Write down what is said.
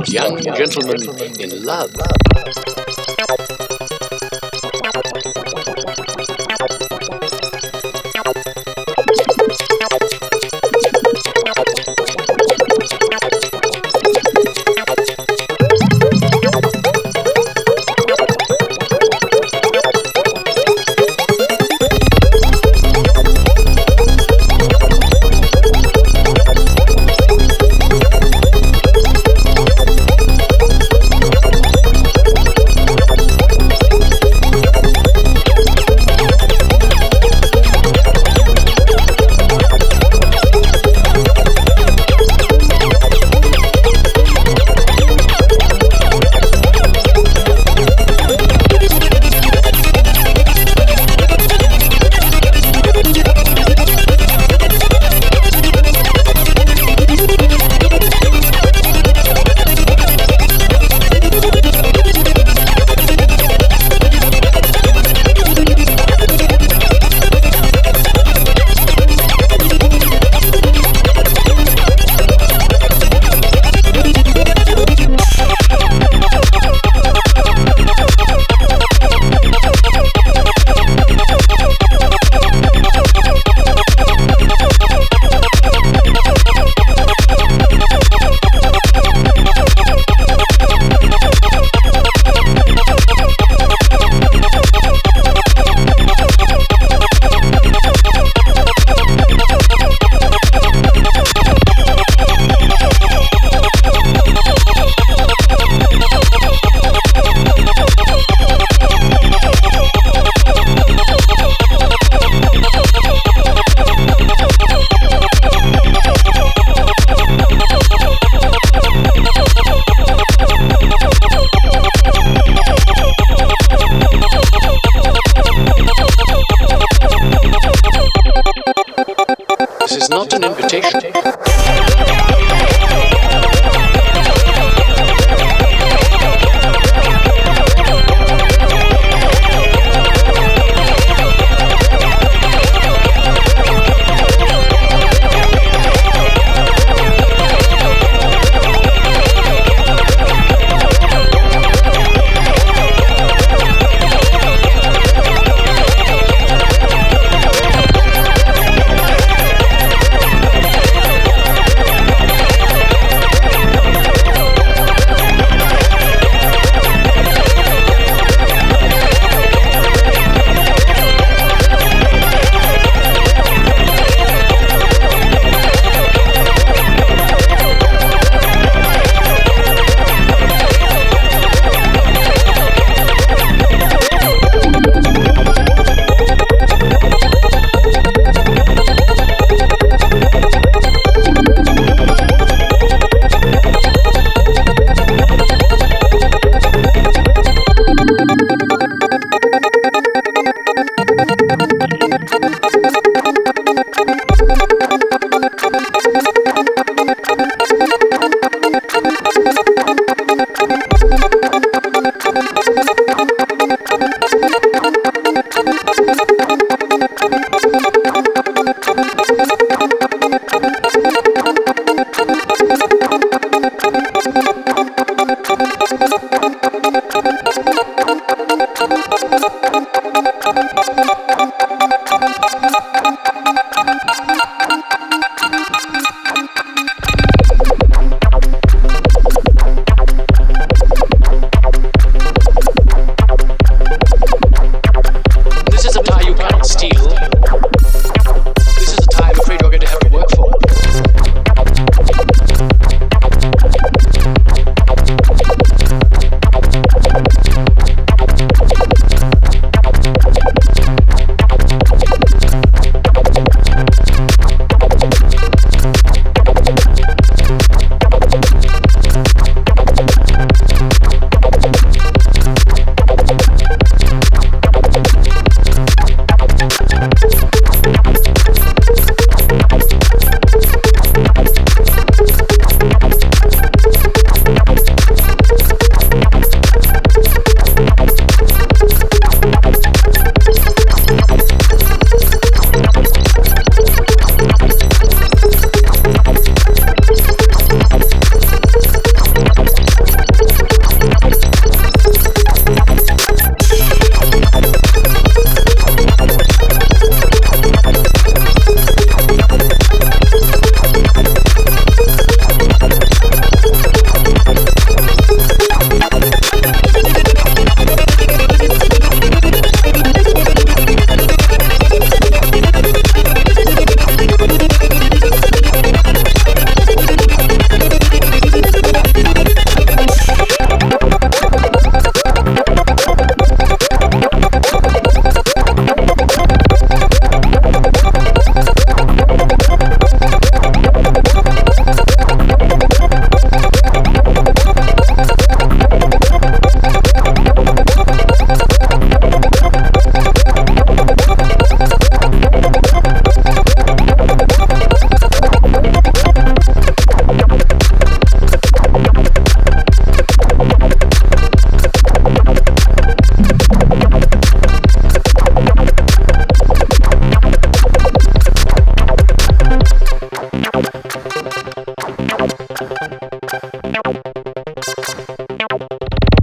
Gentlemen in love.